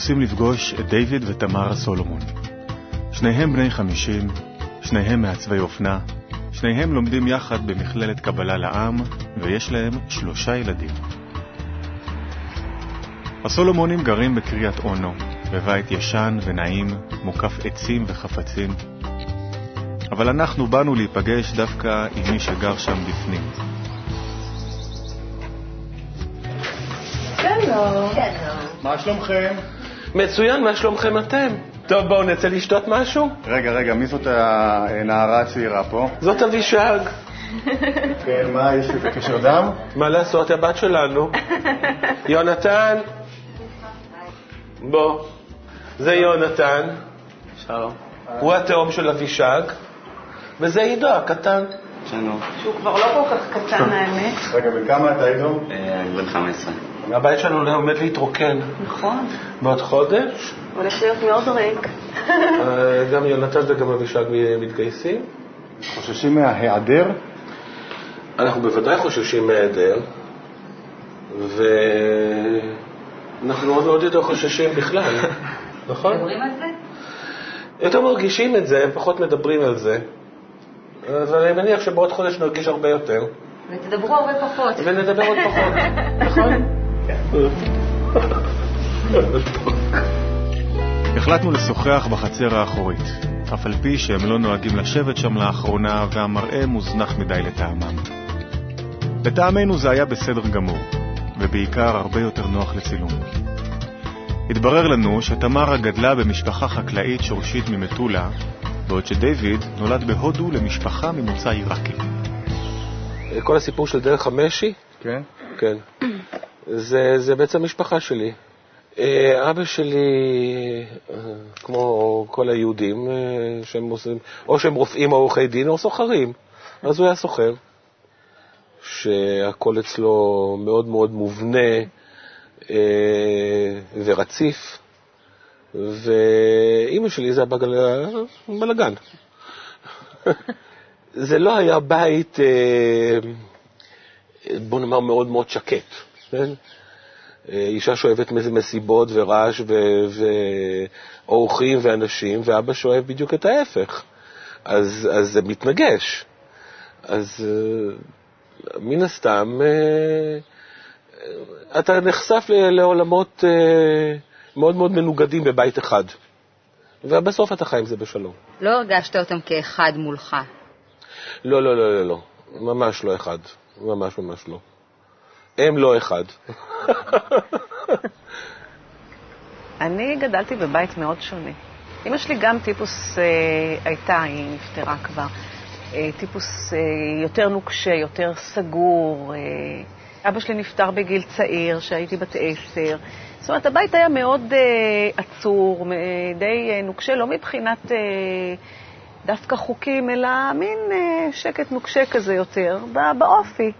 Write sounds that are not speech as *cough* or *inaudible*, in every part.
נוסעים לפגוש את דיוויד ותמרה סולומון. שניהם בני חמישים, שניהם מעצבי אופנה, שניהם לומדים יחד במכללת קבלה לעם, ויש להם שלושה ילדים. הסולומונים גרים בקריית אונו, בבית ישן ונעים, מוקף עצים וחפצים. אבל אנחנו באנו להיפגש דווקא עם מי שגר שם בפנים. שלום. מה שלומכם? מצוין, מה שלומכם אתם? טוב, בואו נצא לשתות משהו? רגע, רגע, מי זאת הנערה הצעירה פה? זאת אבישג. *laughs* כן, מה, יש לזה קשר דם? מה לעשות, הבת שלנו. *laughs* יונתן, בוא. זה יונתן. שלום. הוא התאום של אבישג, וזה עידו הקטן. שלום. שהוא כבר לא כל כך קטן האמת. רגע, בן כמה אתה עידו? אה, אני בן 15. הבית שלנו עומד להתרוקן נכון. בעוד חודש. הולך להיות מאוד ריק. *laughs* אה, גם יונתן וגם אבישג מתגייסים. חוששים מההיעדר? אנחנו בוודאי חוששים מהיעדר, ואנחנו עוד עוד יותר חוששים בכלל, *laughs* נכון? מדברים על זה? יותר מרגישים את זה, פחות מדברים על זה, אבל אני מניח שבעוד חודש נרגיש הרבה יותר, ותדברו הרבה פחות. ונדבר עוד פחות, נכון? *laughs* החלטנו לשוחח בחצר האחורית, אף על פי שהם לא נוהגים לשבת שם לאחרונה והמראה מוזנח מדי לטעמם. לטעמנו זה היה בסדר גמור, ובעיקר הרבה יותר נוח לצילום. התברר לנו שתמרה גדלה במשפחה חקלאית שורשית ממטולה, בעוד שדיוויד נולד בהודו למשפחה ממוצא עיראקי. כל הסיפור של דרך המשי, כן? כן, זה, זה בעצם משפחה שלי. אה, אבא שלי, אה, כמו כל היהודים, אה, שהם עושים, או שהם רופאים או עורכי דין או סוחרים, אז הוא היה סוחר, שהכל אצלו מאוד מאוד מובנה ורציף, ואימא שלי זה הבגל... בלגן. *laughs* זה לא היה בית, בוא נאמר, מאוד מאוד שקט. כן? אישה שואבת מסיבות ורעש ואורחים ואנשים, ואבא שואב בדיוק את ההפך. אז, אז זה מתנגש. אז מן הסתם אתה נחשף לעולמות מאוד מאוד מנוגדים בבית אחד. ובסוף אתה חי עם זה בשלום. לא הרגשת אותם כאחד מולך. לא, לא, לא, לא, לא. ממש לא אחד. ממש ממש לא. הם לא אחד. אני גדלתי בבית מאוד שונה. אמא שלי גם טיפוס אה, הייתה, היא נפטרה כבר, אה, טיפוס אה, יותר נוקשה, יותר סגור. אה, אבא שלי נפטר בגיל צעיר, שהייתי בת עשר. זאת אומרת, הבית היה מאוד אה, עצור, אה, די אה, נוקשה, לא מבחינת אה, דווקא חוקים, אלא מין אה, שקט נוקשה כזה יותר, באופי.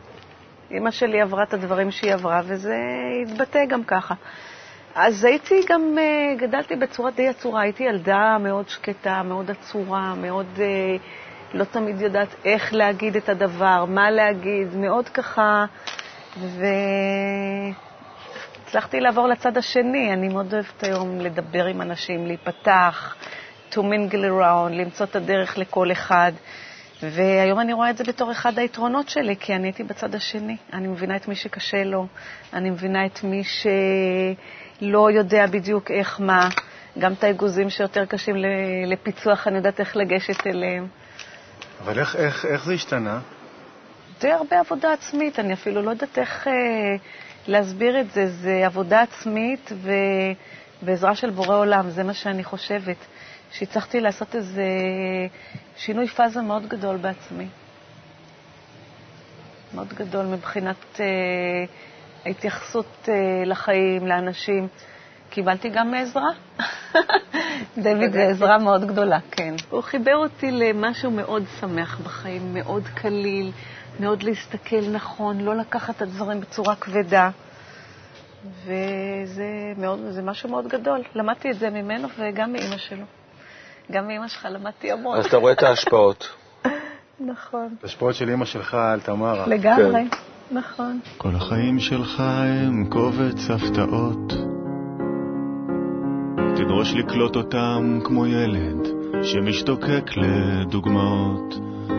אימא שלי עברה את הדברים שהיא עברה, וזה התבטא גם ככה. אז הייתי גם, אה, גדלתי בצורה די עצורה, הייתי ילדה מאוד שקטה, מאוד עצורה, מאוד אה, לא תמיד יודעת איך להגיד את הדבר, מה להגיד, מאוד ככה, והצלחתי לעבור לצד השני. אני מאוד אוהבת היום לדבר עם אנשים, להיפתח, to mingle around, למצוא את הדרך לכל אחד. והיום אני רואה את זה בתור אחד היתרונות שלי, כי אני הייתי בצד השני. אני מבינה את מי שקשה לו, אני מבינה את מי שלא יודע בדיוק איך מה, גם את האגוזים שיותר קשים לפיצוח, אני יודעת איך לגשת אליהם. אבל איך, איך, איך זה השתנה? די הרבה עבודה עצמית, אני אפילו לא יודעת איך אה, להסביר את זה. זה עבודה עצמית ובעזרה של בורא עולם, זה מה שאני חושבת. שהצלחתי לעשות איזה שינוי פאזה מאוד גדול בעצמי. מאוד גדול מבחינת אה, ההתייחסות אה, לחיים, לאנשים. קיבלתי גם עזרה. *laughs* דויד זה עזרה מאוד גדולה, כן. הוא חיבר אותי למשהו מאוד שמח בחיים, מאוד קליל, מאוד להסתכל נכון, לא לקחת את הדברים בצורה כבדה. וזה מאוד, משהו מאוד גדול. למדתי את זה ממנו וגם מאימא שלו. גם מאמא שלך למדתי המון. אז אתה רואה את ההשפעות. *laughs* נכון. ההשפעות של אמא שלך על תמרה. לגמרי, כן. נכון. כל החיים שלך הם קובץ הפתעות. תדרוש לקלוט אותם כמו ילד שמשתוקק לדוגמאות.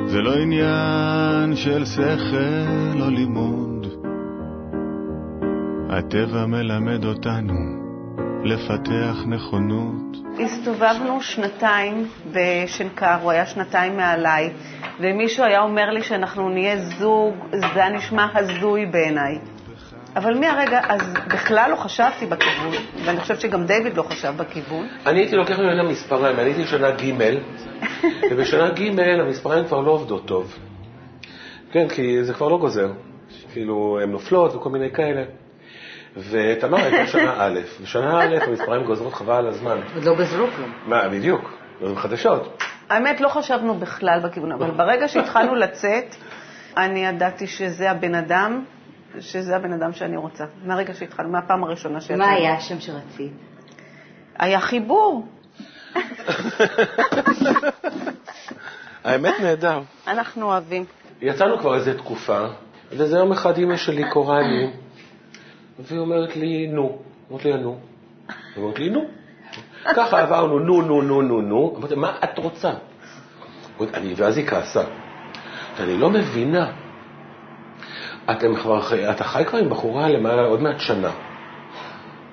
זה לא עניין של שכל או לימוד. הטבע מלמד אותנו לפתח נכונות. הסתובבנו שנתיים בשנקר, הוא היה שנתיים מעליי, ומישהו היה אומר לי שאנחנו נהיה זוג, זה היה נשמע הזוי בעיניי. אבל מהרגע, אז בכלל לא חשבתי בכיוון, ואני חושבת שגם דיוויד לא חשב בכיוון. אני הייתי לוקח ממנה מספריים, אני הייתי שנה ג', ובשנה ג' המספריים כבר לא עובדות טוב. כן, כי זה כבר לא גוזר. כאילו, הן נופלות וכל מיני כאלה. ותמר הייתה שנה א', ושנה א' המספריים גוזרות חבל על הזמן. עוד לא גזרו כלום. מה, בדיוק, חדשות. האמת, לא חשבנו בכלל בכיוון, אבל ברגע שהתחלנו לצאת, אני ידעתי שזה הבן אדם, שזה הבן אדם שאני רוצה. מהרגע שהתחלנו, מהפעם הראשונה שיצאנו. מה היה השם שרצית? היה חיבור. האמת נהדר. אנחנו אוהבים. יצאנו כבר איזה תקופה, וזה יום אחד אימא שלי קוראה לי, והיא אומרת לי, נו. אמרתי לה, נו. היא אומרת לי, נו. ככה עברנו, נו, נו, נו, נו, נו. אמרתי, מה את רוצה? אני, ואז היא כעסה. אני לא מבינה. אתה חי כבר עם בחורה למעלה, עוד מעט שנה.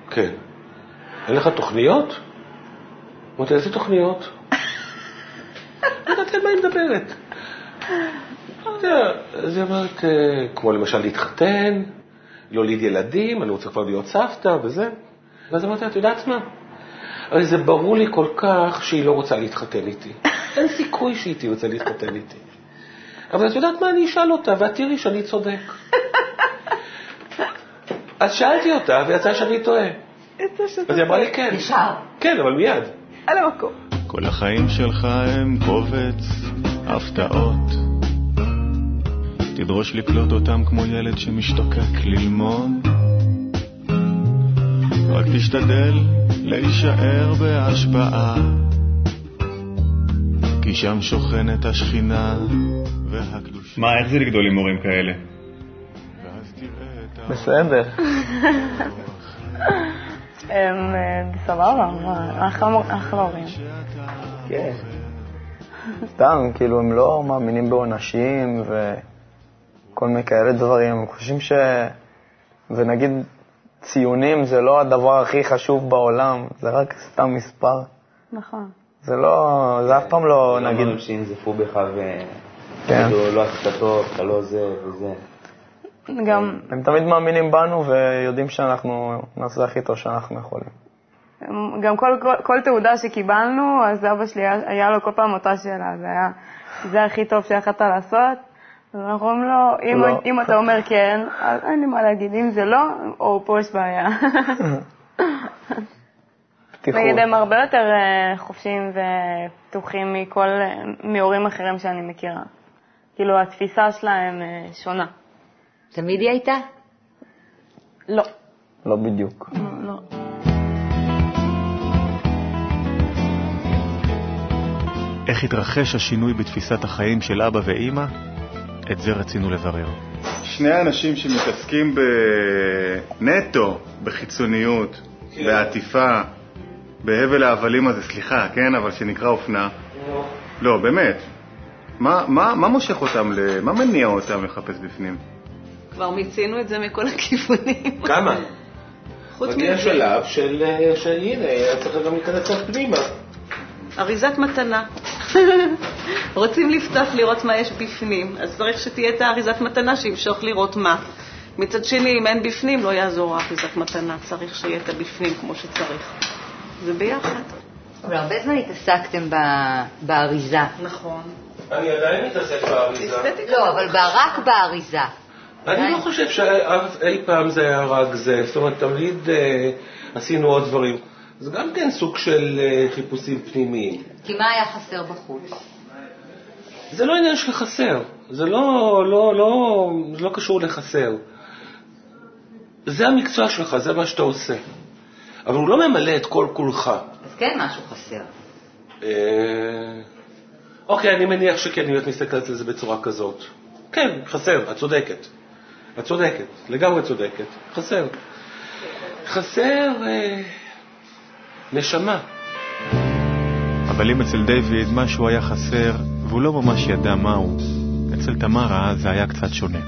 כן. אין לך תוכניות? אמרתי, איזה תוכניות? לא יודעת על מה היא מדברת. אז היא אומרת, אה, כמו למשל להתחתן, להוליד ילדים, אני רוצה כבר להיות סבתא וזה. ואז אמרתי, את יודעת מה? הרי זה ברור לי כל כך שהיא לא רוצה להתחתן איתי. *laughs* אין סיכוי שהיא תרצה להתחתן איתי. אבל את יודעת מה? אני אשאל אותה, ואת תראי שאני צודק. *laughs* אז שאלתי אותה, ויצא שאני טועה. אז היא אמרה לי כן. ישר. כן, אבל מיד. על המקום. כל החיים שלך הם קובץ הפתעות. תדרוש לקלוט אותם כמו ילד שמשתוקק ללמוד. רק תשתדל להישאר בהשפעה, כי שם שוכנת השכינה והקדושה. מה, איך זה לגדול עם הורים כאלה? בסדר. הם אה, סבבה, מה, אחלה הורים. כן. סתם, כאילו, הם לא מאמינים בעונשים וכל מיני כאלה דברים. הם חושבים ש... ונגיד, ציונים זה לא הדבר הכי חשוב בעולם, זה רק סתם מספר. נכון. זה לא, זה אף פעם לא, נגיד, אמרנו שינזפו בך ו... כן. לא עשית טוב, אתה לא זה וזה. גם, הם תמיד מאמינים בנו ויודעים שאנחנו נעשה הכי טוב שאנחנו יכולים. גם כל, כל, כל תעודה שקיבלנו, אז אבא שלי היה, היה לו כל פעם אותה שאלה, זה היה, זה הכי טוב שיכולת לעשות. אז אנחנו אומרים לו, אם, לא. אם אתה אומר כן, אז אין לי מה להגיד, אם זה לא, או פה יש בעיה. *laughs* נגיד, הם הרבה יותר אה, חופשיים ופתוחים מכל, אה, מהורים אחרים שאני מכירה. כאילו, התפיסה שלהם אה, שונה. תמיד היא הייתה? לא, לא בדיוק. לא. איך התרחש השינוי בתפיסת החיים של אבא ואימא? את זה רצינו לברר. שני אנשים שמתעסקים בנטו, בחיצוניות, בעטיפה, בהבל ההבלים הזה, סליחה, כן, אבל שנקרא אופנה. לא, באמת. מה, מה, מה מושך אותם, ל... מה מניע אותם לחפש בפנים? כבר מיצינו את זה מכל הכיוונים. כמה? חוץ מגיע מזה, שלב של, אה, של הנה, צריך גם להיכנס פנימה. אריזת מתנה. *laughs* רוצים לפתוח לראות מה יש בפנים, אז צריך שתהיה את האריזת מתנה שימשוך לראות מה. מצד שני, אם אין בפנים, לא יעזור האריזת מתנה, צריך שיהיה את הבפנים כמו שצריך. זה ביחד. אבל הרבה זמן התעסקתם ב- באריזה. נכון. אני עדיין מתעסק באריזה. אסתטיקה. לא, אבל רק באריזה. אני לא חושב שאי פעם זה היה רק זה, זאת אומרת, תמיד אה, עשינו עוד דברים. זה גם כן סוג של אה, חיפושים פנימיים. כי מה היה חסר בחוץ? זה לא עניין של חסר, זה לא, לא, לא, זה לא קשור לחסר. זה המקצוע שלך, זה מה שאתה עושה. אבל הוא לא ממלא את כל כולך. אז כן משהו חסר. אה, אוקיי, אני מניח שכן, אם את מסתכלת על זה בצורה כזאת. כן, חסר, את צודקת. את צודקת, לגמרי צודקת. חסר. חסר... אה, נשמה. אבל אם אצל דיוויד משהו היה חסר, והוא לא ממש ידע מהו, אצל תמרה זה היה קצת שונה.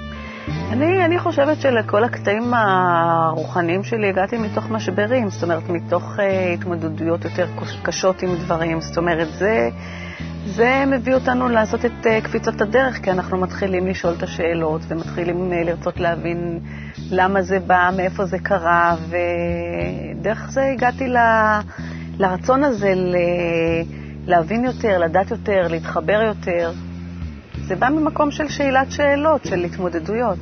אני, אני חושבת שלכל הקטעים הרוחניים שלי הגעתי מתוך משברים, זאת אומרת, מתוך uh, התמודדויות יותר קשות עם דברים. זאת אומרת, זה, זה מביא אותנו לעשות את uh, קפיצות הדרך, כי אנחנו מתחילים לשאול את השאלות ומתחילים uh, לרצות להבין למה זה בא, מאיפה זה קרה, ודרך זה הגעתי ל, לרצון הזה ל, להבין יותר, לדעת יותר, להתחבר יותר. זה בא ממקום של שאלת שאלות, של התמודדויות.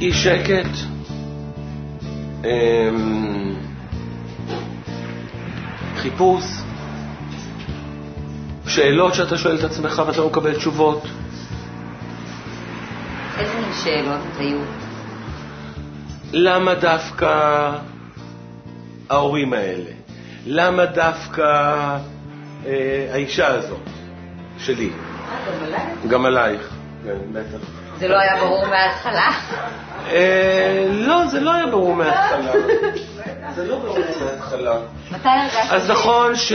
אי שקט, אמ, חיפוש, שאלות שאתה שואל את עצמך ואתה לא מקבל תשובות. איזה מין שאלות היו? למה דווקא ההורים האלה? למה דווקא אה, האישה הזאת שלי? גם עלייך. כן, בטח. זה לא היה ברור מההתחלה? אה, לא, זה לא היה ברור מההתחלה. *laughs* זה לא ברור מההתחלה. מתי הרגשת? אז נכון ש...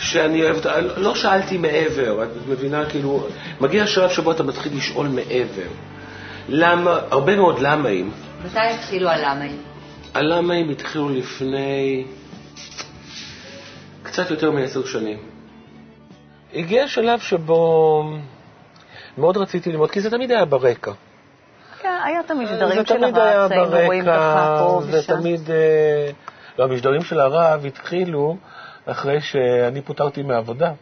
שאני אוהבת, לא שאלתי מעבר, את מבינה, כאילו, מגיע השלב שבו אתה מתחיל לשאול מעבר. למה, הרבה מאוד למהים. מתי התחילו הלמאים? הלמהים התחילו לפני קצת יותר מעשר שנים. הגיע שלב שבו מאוד רציתי ללמוד, כי זה תמיד היה ברקע. כן, היה את המשדרים של היה הרב, היינו רואים ככה ברקע, פה זה. תמיד... אה, לא, המשדרים של הרב התחילו אחרי שאני פוטרתי מהעבודה.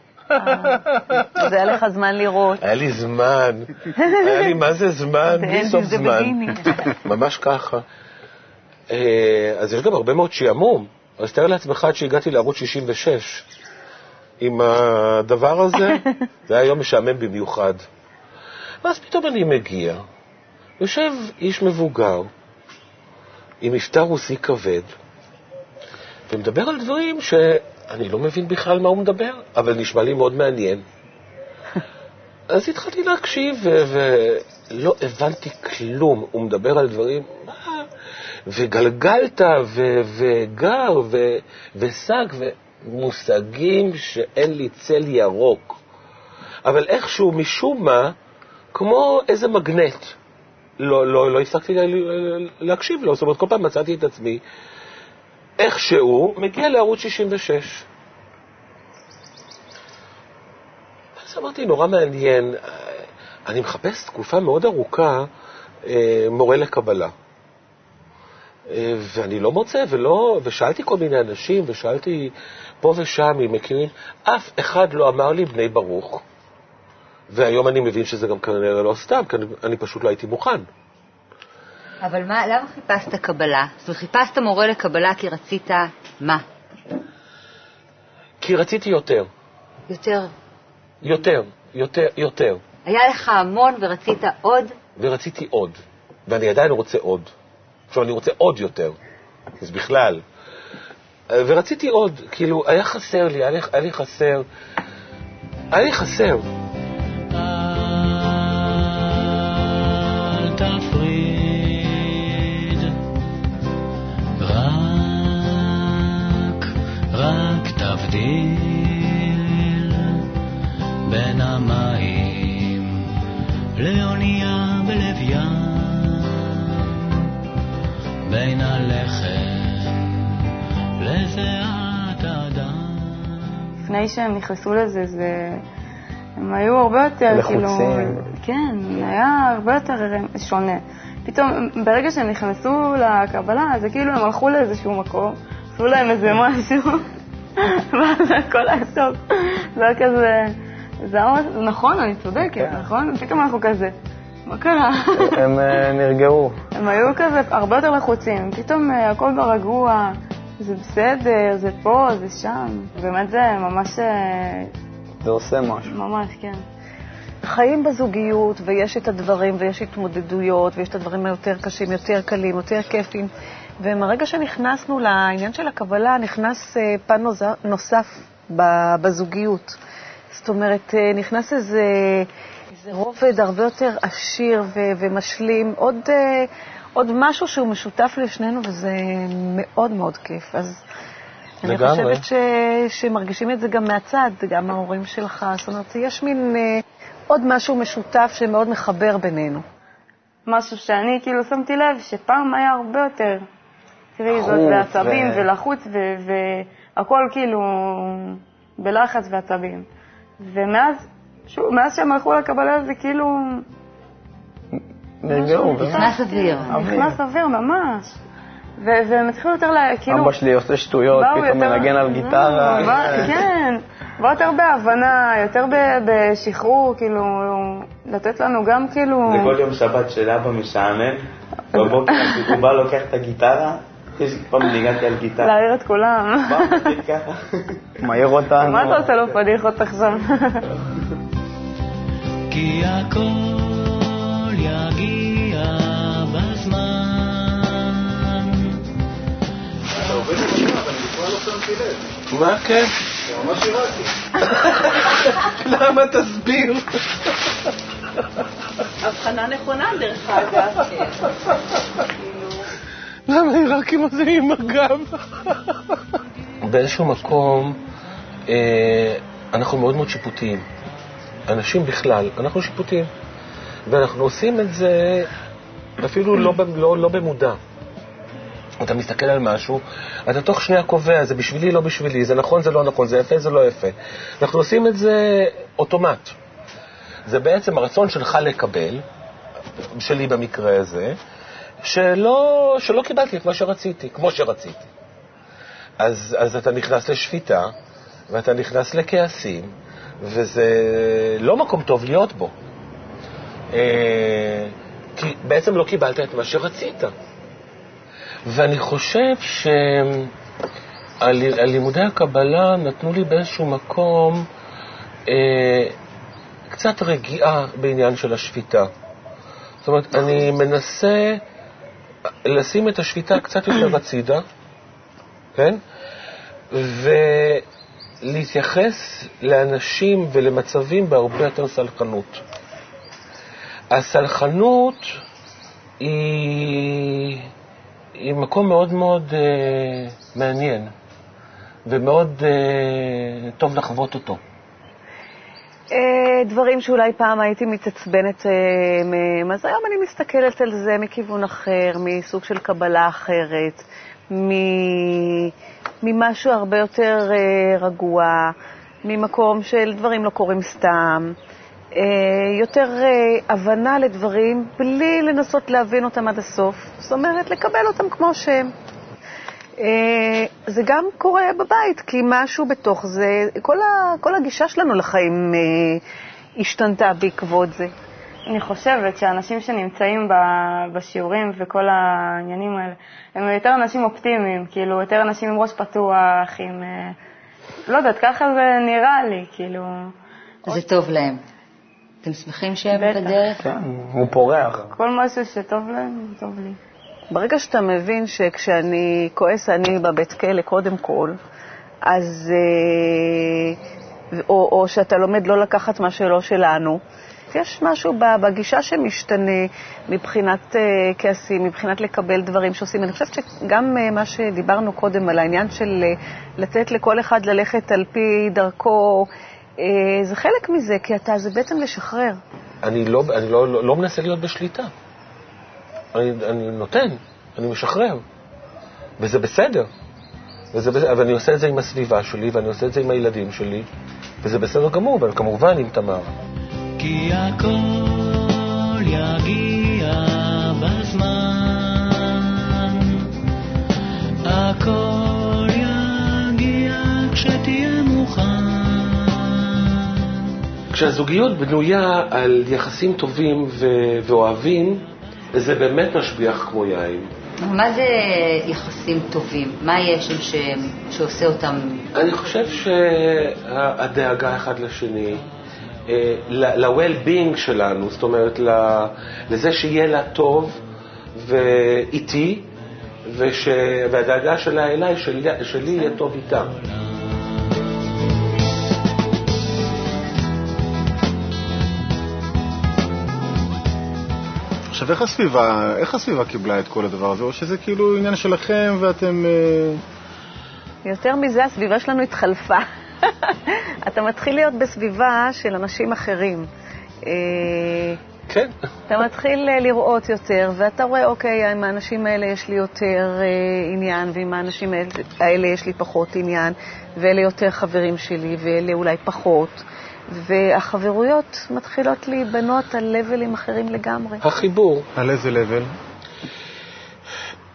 אז היה לך זמן לראות. היה לי זמן, היה לי מה זה זמן, בלי סוף זמן. ממש ככה. אה, אז יש גם הרבה מאוד שעמום. אז תאר לעצמך עד שהגעתי לערוץ 66 עם הדבר הזה, זה היה יום משעמם במיוחד. ואז פתאום אני מגיע, יושב איש מבוגר עם מבטא רוסי כבד, ומדבר על דברים שאני לא מבין בכלל מה הוא מדבר, אבל נשמע לי מאוד מעניין. *laughs* אז התחלתי להקשיב, ולא הבנתי כלום. הוא מדבר על דברים, מה? וגלגלת, ו- וגר, ו- ושג, ומושגים שאין לי צל ירוק. אבל איכשהו, משום מה, כמו איזה מגנט, לא, לא, לא הפסקתי לה- להקשיב לו. זאת אומרת, כל פעם מצאתי את עצמי, איכשהו, מגיע לערוץ 66. אז אמרתי, נורא מעניין, אני מחפש תקופה מאוד ארוכה אה, מורה לקבלה. אה, ואני לא מוצא, ולא, ושאלתי כל מיני אנשים, ושאלתי פה ושם אם מכירים, אף אחד לא אמר לי בני ברוך. והיום אני מבין שזה גם כנראה לא סתם, כי אני פשוט לא הייתי מוכן. אבל מה, למה חיפשת קבלה? זאת אומרת, חיפשת מורה לקבלה כי רצית מה? כי רציתי יותר, יותר. יותר, יותר, יותר. היה לך המון ורצית עוד? ורציתי עוד, ואני עדיין רוצה עוד. עכשיו, אני רוצה עוד יותר, אז בכלל. ורציתי עוד, כאילו, היה חסר לי, היה לי, היה לי חסר, היה לי חסר. אל לאונייה בלב ים, בין הלחם לזיעת אדם. לפני שהם נכנסו לזה, זה... הם היו הרבה יותר, לחוצים. כאילו... כן, היה הרבה יותר שונה. פתאום, ברגע שהם נכנסו לקבלה, זה כאילו הם הלכו לאיזשהו מקום, עשו להם איזה משהו, *laughs* ואז הכל היה טוב. זה היה כזה... זה. נכון, אני צודקת, נכון? פתאום אנחנו כזה, מה קרה? הם אה, נרגעו. הם היו כזה הרבה יותר לחוצים, פתאום אה, הכל ברגוע, זה בסדר, זה פה, זה שם. באמת זה ממש, אה, זה עושה משהו. ממש, כן. חיים בזוגיות, ויש את הדברים, ויש התמודדויות, ויש את הדברים היותר קשים, יותר קלים, יותר כיפים. ומהרגע שנכנסנו לעניין של הקבלה, נכנס פן נוסף בזוגיות. זאת אומרת, אה, נכנס איזה, איזה זה רובד הרבה יותר עשיר ו- ומשלים, עוד, אה, עוד משהו שהוא משותף לשנינו, וזה מאוד מאוד כיף. אז אני לגמרי. חושבת ש, שמרגישים את זה גם מהצד, גם ההורים שלך. זאת אומרת, יש מין אה, עוד משהו משותף שמאוד מחבר בינינו. משהו שאני כאילו שמתי לב שפעם היה הרבה יותר קריזות ועצבים ו- ולחוץ ו- והכל כאילו בלחץ ועצבים. ומאז, שוב, מאז שהם הלכו לקבלה זה כאילו נרגעו, באמת. נכנס אוויר. נכנס אוויר ממש. והם התחילו יותר, כאילו... אבא שלי עושה שטויות, פתאום מנגן על גיטרה. אה, כן, בא יותר בהבנה, יותר ב- בשחרור, כאילו, לתת לנו גם כאילו... זה כל יום שבת של אבא משעמם, בבוקר הוא בא לוקח את הגיטרה, יש לי פעם ניגנתי על גיטרה. להעיר את כולם. מעיר אותנו. מה אתה עושה לו פדיחות עכשיו? כי הכל יגיע בזמן. מה כן? למה תסביר? הבחנה נכונה, דרך אגב. למה עם הזה עם הגב? באיזשהו מקום אה, אנחנו מאוד מאוד שיפוטיים. אנשים בכלל, אנחנו שיפוטיים. ואנחנו עושים את זה אפילו לא, לא, לא במודע. אתה מסתכל על משהו, אתה תוך שנייה קובע, זה בשבילי, לא בשבילי, זה נכון, זה לא נכון, זה יפה, זה לא יפה. אנחנו עושים את זה אוטומט. זה בעצם הרצון שלך לקבל, שלי במקרה הזה, שלא, שלא קיבלתי את מה שרציתי, כמו שרציתי. אז, אז אתה נכנס לשפיטה, ואתה נכנס לכעסים, וזה לא מקום טוב להיות בו. אה, כי בעצם לא קיבלת את מה שרצית. ואני חושב שלימודי הקבלה נתנו לי באיזשהו מקום אה, קצת רגיעה בעניין של השפיטה. זאת אומרת, אני מנסה לשים את השפיטה קצת יותר הצידה, כן? ולהתייחס לאנשים ולמצבים בהרבה יותר סלחנות. הסלחנות היא, היא מקום מאוד מאוד אה, מעניין ומאוד אה, טוב לחוות אותו. אה, דברים שאולי פעם הייתי מתעצבנת אה, מהם, אז היום אני מסתכלת על זה מכיוון אחר, מסוג של קבלה אחרת, ממשהו הרבה יותר אה, רגוע, ממקום של דברים לא קורים סתם, יותר הבנה לדברים בלי לנסות להבין אותם עד הסוף, זאת אומרת, לקבל אותם כמו שהם. אה, זה גם קורה בבית, כי משהו בתוך זה, כל, ה, כל הגישה שלנו לחיים אה, השתנתה בעקבות זה. אני חושבת שאנשים שנמצאים בשיעורים וכל העניינים האלה, הם יותר אנשים אופטימיים, כאילו, יותר אנשים עם ראש פתוח, עם... אה, לא יודעת, ככה זה נראה לי, כאילו... זה טוב להם. אתם שמחים שהם. בדרך? כן, הוא פורח. כל משהו שטוב להם, טוב לי. ברגע שאתה מבין שכשאני כועס אני בבית כלא קודם כל, אז... אה, או, או שאתה לומד לא לקחת מה שלא שלנו, יש משהו בגישה שמשתנה מבחינת אה, כעסים, מבחינת לקבל דברים שעושים. אני חושבת שגם אה, מה שדיברנו קודם על העניין של לתת לכל אחד ללכת על פי דרכו, זה חלק מזה, כי אתה, זה בעצם לשחרר. אני לא, אני לא, לא, לא מנסה להיות בשליטה. אני, אני נותן, אני משחרר, וזה בסדר. וזה בסדר. אבל אני עושה את זה עם הסביבה שלי, ואני עושה את זה עם הילדים שלי, וזה בסדר גמור, וכמובן עם תמר. כי הכל יגיע בזמן, הכל יגיע כשתהיה מוכן. כשהזוגיות בנויה על יחסים טובים ו- ואוהבים, זה באמת משביח כמו יין. מה זה יחסים טובים? מה יש שם ש... שעושה אותם? אני חושב שהדאגה אחד לשני, אה, ל-well-being שלנו, זאת אומרת, לזה שיהיה לה טוב ואיתי, וש... והדאגה שלה אליי, שלי, שלי יהיה טוב איתה. עכשיו, איך הסביבה, איך הסביבה קיבלה את כל הדבר הזה? או שזה כאילו עניין שלכם ואתם... אה, יותר מזה, הסביבה שלנו התחלפה. *laughs* אתה מתחיל להיות בסביבה של אנשים אחרים. אה, כן. אתה מתחיל אה, לראות יותר, ואתה רואה, אוקיי, עם האנשים האלה יש לי יותר אה, עניין, ועם האנשים האלה- האלה יש לי פחות עניין, ואלה יותר חברים שלי, ואלה אולי פחות. והחברויות מתחילות להיבנות על לבלים אחרים לגמרי. החיבור. על איזה לבל?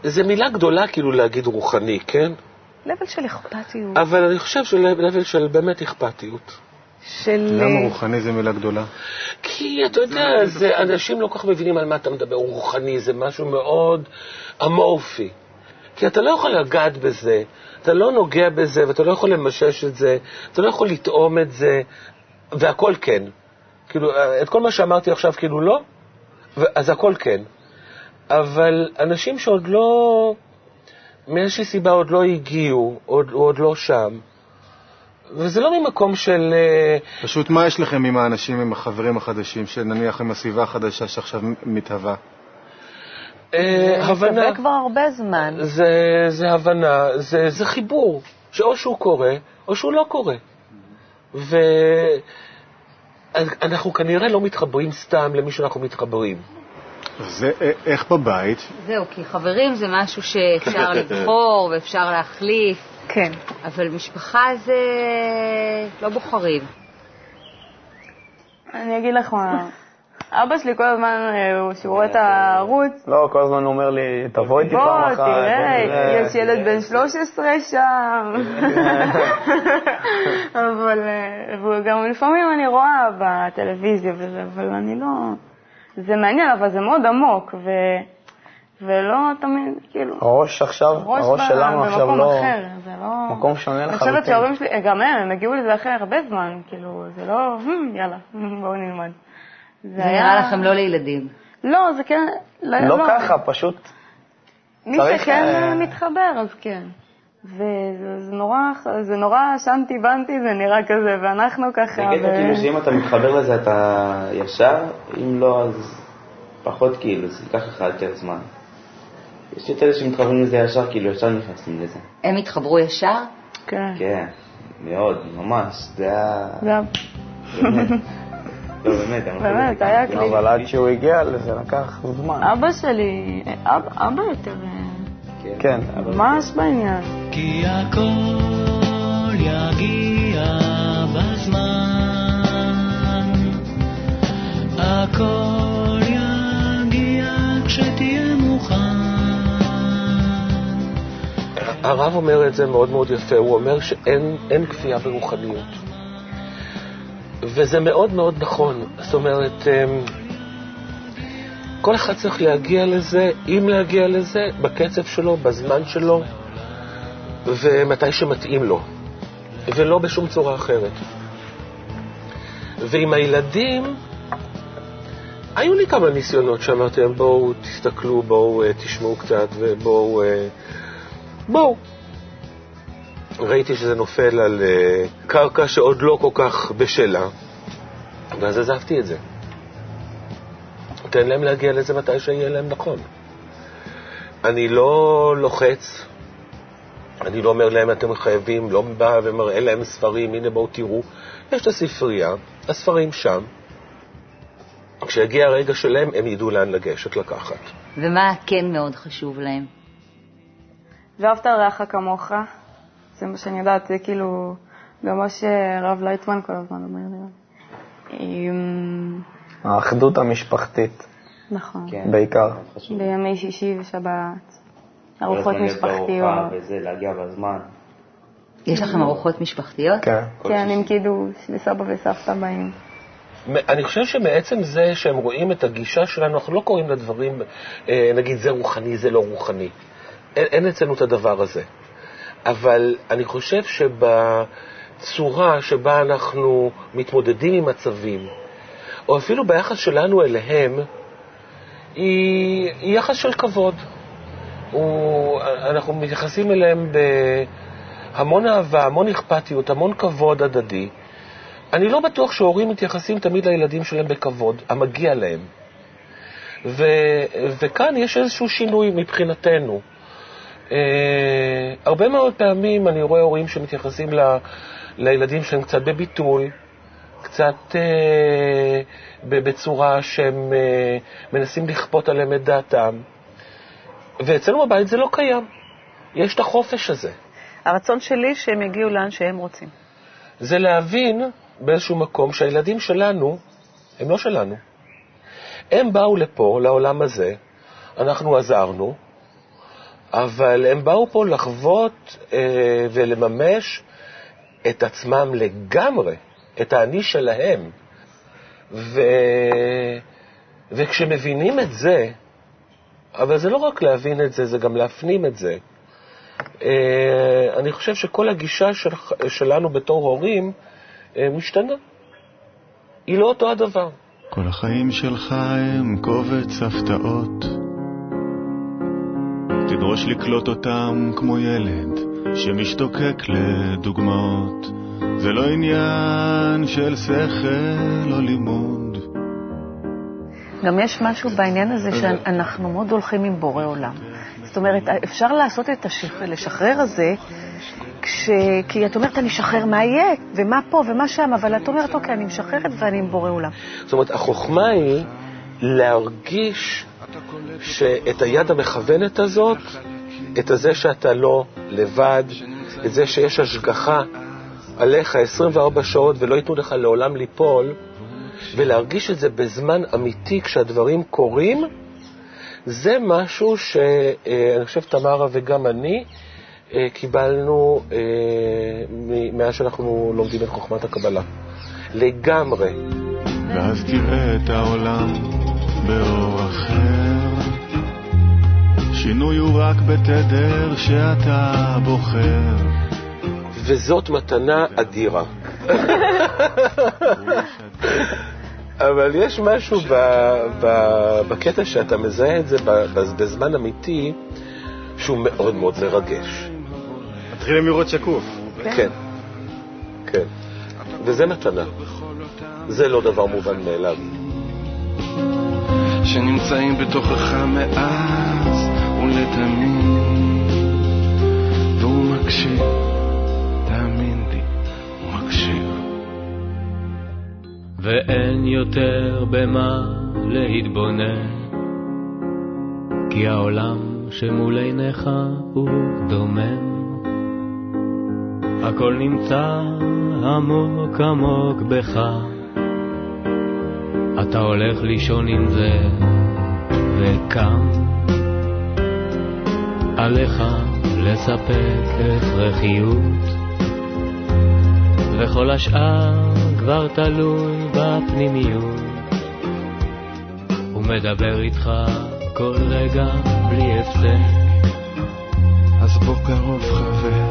זו מילה גדולה כאילו להגיד רוחני, כן? לבל של אכפתיות, אבל אני חושב שלבל של באמת אכפתיות. של... למה רוחני זה מילה גדולה? כי אתה יודע, זה, אנשים לא כל כך מבינים על מה אתה מדבר, רוחני, זה משהו מאוד אמורפי. כי אתה לא יכול לגעת בזה, אתה לא נוגע בזה, ואתה לא יכול למשש את זה, אתה לא יכול לטעום את זה, והכל כן. כאילו, את כל מה שאמרתי עכשיו כאילו לא, אז הכל כן. אבל אנשים שעוד לא, מאיזושהי סיבה עוד לא הגיעו, עוד, עוד לא שם, וזה לא ממקום של... אה, פשוט מה יש לכם עם האנשים, עם החברים החדשים, שנניח עם הסביבה החדשה שעכשיו מתהווה? אה, הבנה. שווה כבר הרבה זמן. זה, זה הבנה, זה, זה חיבור, שאו שהוא קורה, או שהוא לא קורה. ואנחנו כנראה לא מתחברים סתם למי שאנחנו מתחברים. זה א- איך בבית? זהו, כי חברים זה משהו שאפשר *laughs* לבחור ואפשר להחליף, כן. אבל משפחה זה לא בוחרים. אני אגיד לך מה, אבא שלי כל הזמן, אה, כשהוא רואה את הערוץ, לא, כל הזמן הוא אומר לי, תבוא איתי פעם אחת, בוא תראה, נראה." יש ילד בן 13 שם. *laughs* אבל, אה, גם לפעמים אני רואה בטלוויזיה וזה, אבל אני לא... זה מעניין, אבל זה מאוד עמוק, ו... ולא תמיד, כאילו... הראש עכשיו, הראש ב- שלנו עכשיו במקום לא... אחר, זה לא... מקום שונה אני חושבת לחלוטין. שההורים שלי, גם הם, הם הגיעו לזה אחרי הרבה זמן, כאילו, זה לא, "הם, יאללה, *laughs* בואו נלמד. זה נראה לכם לא לילדים. לא, זה כן, לא, לא ככה, פשוט... מי צריך, שכן אה, מתחבר, אז כן. וזה זה נורא, זה נורא שנתי בנתי, זה נראה כזה, ואנחנו ככה... קטע ו- כאילו שאם אתה מתחבר לזה אתה ישר, אם לא אז פחות כאילו, זה ייקח לך יותר זמן. יש יותר שמתחברים לזה ישר, כאילו ישר נכנסים לזה. הם התחברו ישר? כן. כן, מאוד, ממש, זה היה... זה היה-. *laughs* לא, באמת, לא באמת, היה כלי. אבל עד שהוא הגיע לזה לקח זמן. אבא שלי, אב- אבא יותר אה, כן. ממש בעניין. כי הכל יגיע בזמן, הכל יגיע כשתהיה מוכן. הרב אומר את זה מאוד מאוד יפה, הוא אומר שאין אין כפייה ברוחניות. וזה מאוד מאוד נכון. זאת אומרת, אמ, כל אחד צריך להגיע לזה, אם להגיע לזה, בקצב שלו, בזמן שלו, ומתי שמתאים לו, ולא בשום צורה אחרת. ועם הילדים, היו לי כמה ניסיונות שאמרתי להם, בואו תסתכלו, בואו אה, תשמעו קצת, ובואו... אה, בואו. ראיתי שזה נופל על אה, קרקע שעוד לא כל כך בשלה, ואז עזבתי את זה. תן להם להגיע לזה מתי שיהיה להם נכון. אני לא לוחץ, אני לא אומר להם אתם חייבים, לא בא ומראה להם ספרים, הנה בואו תראו. יש את הספרייה, הספרים שם. כשיגיע הרגע שלהם, הם ידעו לאן לגשת לקחת. ומה כן מאוד חשוב להם? ואהבת לרעך כמוך, זה מה שאני יודעת, זה כאילו גם מה שהרב לייטמן כל הזמן אומר לי. עם- האחדות המשפחתית, נכון. כן. בעיקר. בימי שישי ושבת, ארוחות משפחתיות. וזה, להגיע בזמן. יש לכם ארוחות משפחתיות? כן. כן. עם קידוש, וסבא וסבתא באים. אני חושב שמעצם זה שהם רואים את הגישה שלנו, אנחנו לא קוראים לדברים, אה, נגיד זה רוחני, זה לא רוחני. אין, אין אצלנו את הדבר הזה. אבל אני חושב שבצורה שבה אנחנו מתמודדים עם מצבים, או אפילו ביחס שלנו אליהם, היא, היא יחס של כבוד. הוא, אנחנו מתייחסים אליהם בהמון אהבה, המון אכפתיות, המון כבוד הדדי. אני לא בטוח שהורים מתייחסים תמיד לילדים שלהם בכבוד, המגיע להם. ו, וכאן יש איזשהו שינוי מבחינתנו. Uh, הרבה מאוד פעמים אני רואה הורים שמתייחסים ל, לילדים שלהם קצת בביטול, קצת uh, בצורה שהם uh, מנסים לכפות עליהם את דעתם, ואצלנו בבית זה לא קיים. יש את החופש הזה. הרצון שלי שהם יגיעו לאן שהם רוצים. זה להבין באיזשהו מקום שהילדים שלנו הם לא שלנו. הם באו לפה, לעולם הזה, אנחנו עזרנו, אבל הם באו פה לחוות אה, ולממש את עצמם לגמרי, את האני שלהם. ו... וכשמבינים את זה, אבל זה לא רק להבין את זה, זה גם להפנים את זה. אה, אני חושב שכל הגישה של, שלנו בתור הורים אה, משתנה. היא לא אותו הדבר. כל החיים שלך הם קובץ הפתעות. תדרוש לקלוט אותם כמו ילד שמשתוקק לדוגמאות. זה לא עניין של שכל או לימוד. גם יש משהו בעניין הזה שאנחנו מאוד הולכים עם בורא עולם. זאת אומרת, אפשר לעשות את השחרר, לשחרר הזה, כש... כי את אומרת, אני אשחרר מה יהיה, ומה פה ומה שם, אבל את אומרת, אוקיי, אני משחררת ואני עם בורא עולם. זאת אומרת, החוכמה היא להרגיש שאת היד המכוונת הזאת, את הזה שאתה לא לבד, את זה שיש השגחה עליך 24 שעות ולא ייתנו לך לעולם ליפול, ולהרגיש את זה בזמן אמיתי כשהדברים קורים, זה משהו שאני חושב, תמרה וגם אני, אה, קיבלנו אה, מאז שאנחנו לומדים את חוכמת הקבלה. לגמרי. ואז תראה את העולם באור אחר. שינוי הוא רק בתדר שאתה בוחר. וזאת מתנה אדירה. אבל יש משהו ב, ב, בקטע שאתה מזהה את זה בזמן אמיתי, שהוא מאוד מאוד מרגש. מתחילים לראות שקוף. כן, כן. וזה מתנה. זה לא דבר מובן מאליו. שנמצאים בתוכך מאז ולתמיד, והוא מקשיב, תאמין לי, הוא מקשיב. ואין יותר במה להתבונן, כי העולם שמול עיניך הוא דומם. הכל נמצא עמוק עמוק בך, אתה הולך לישון עם זה וקם. עליך לספק הכרחיות, וכל השאר כבר תלוי בפנימיות. הוא מדבר איתך כל רגע בלי הפסק. אז בוא קרוב חבר,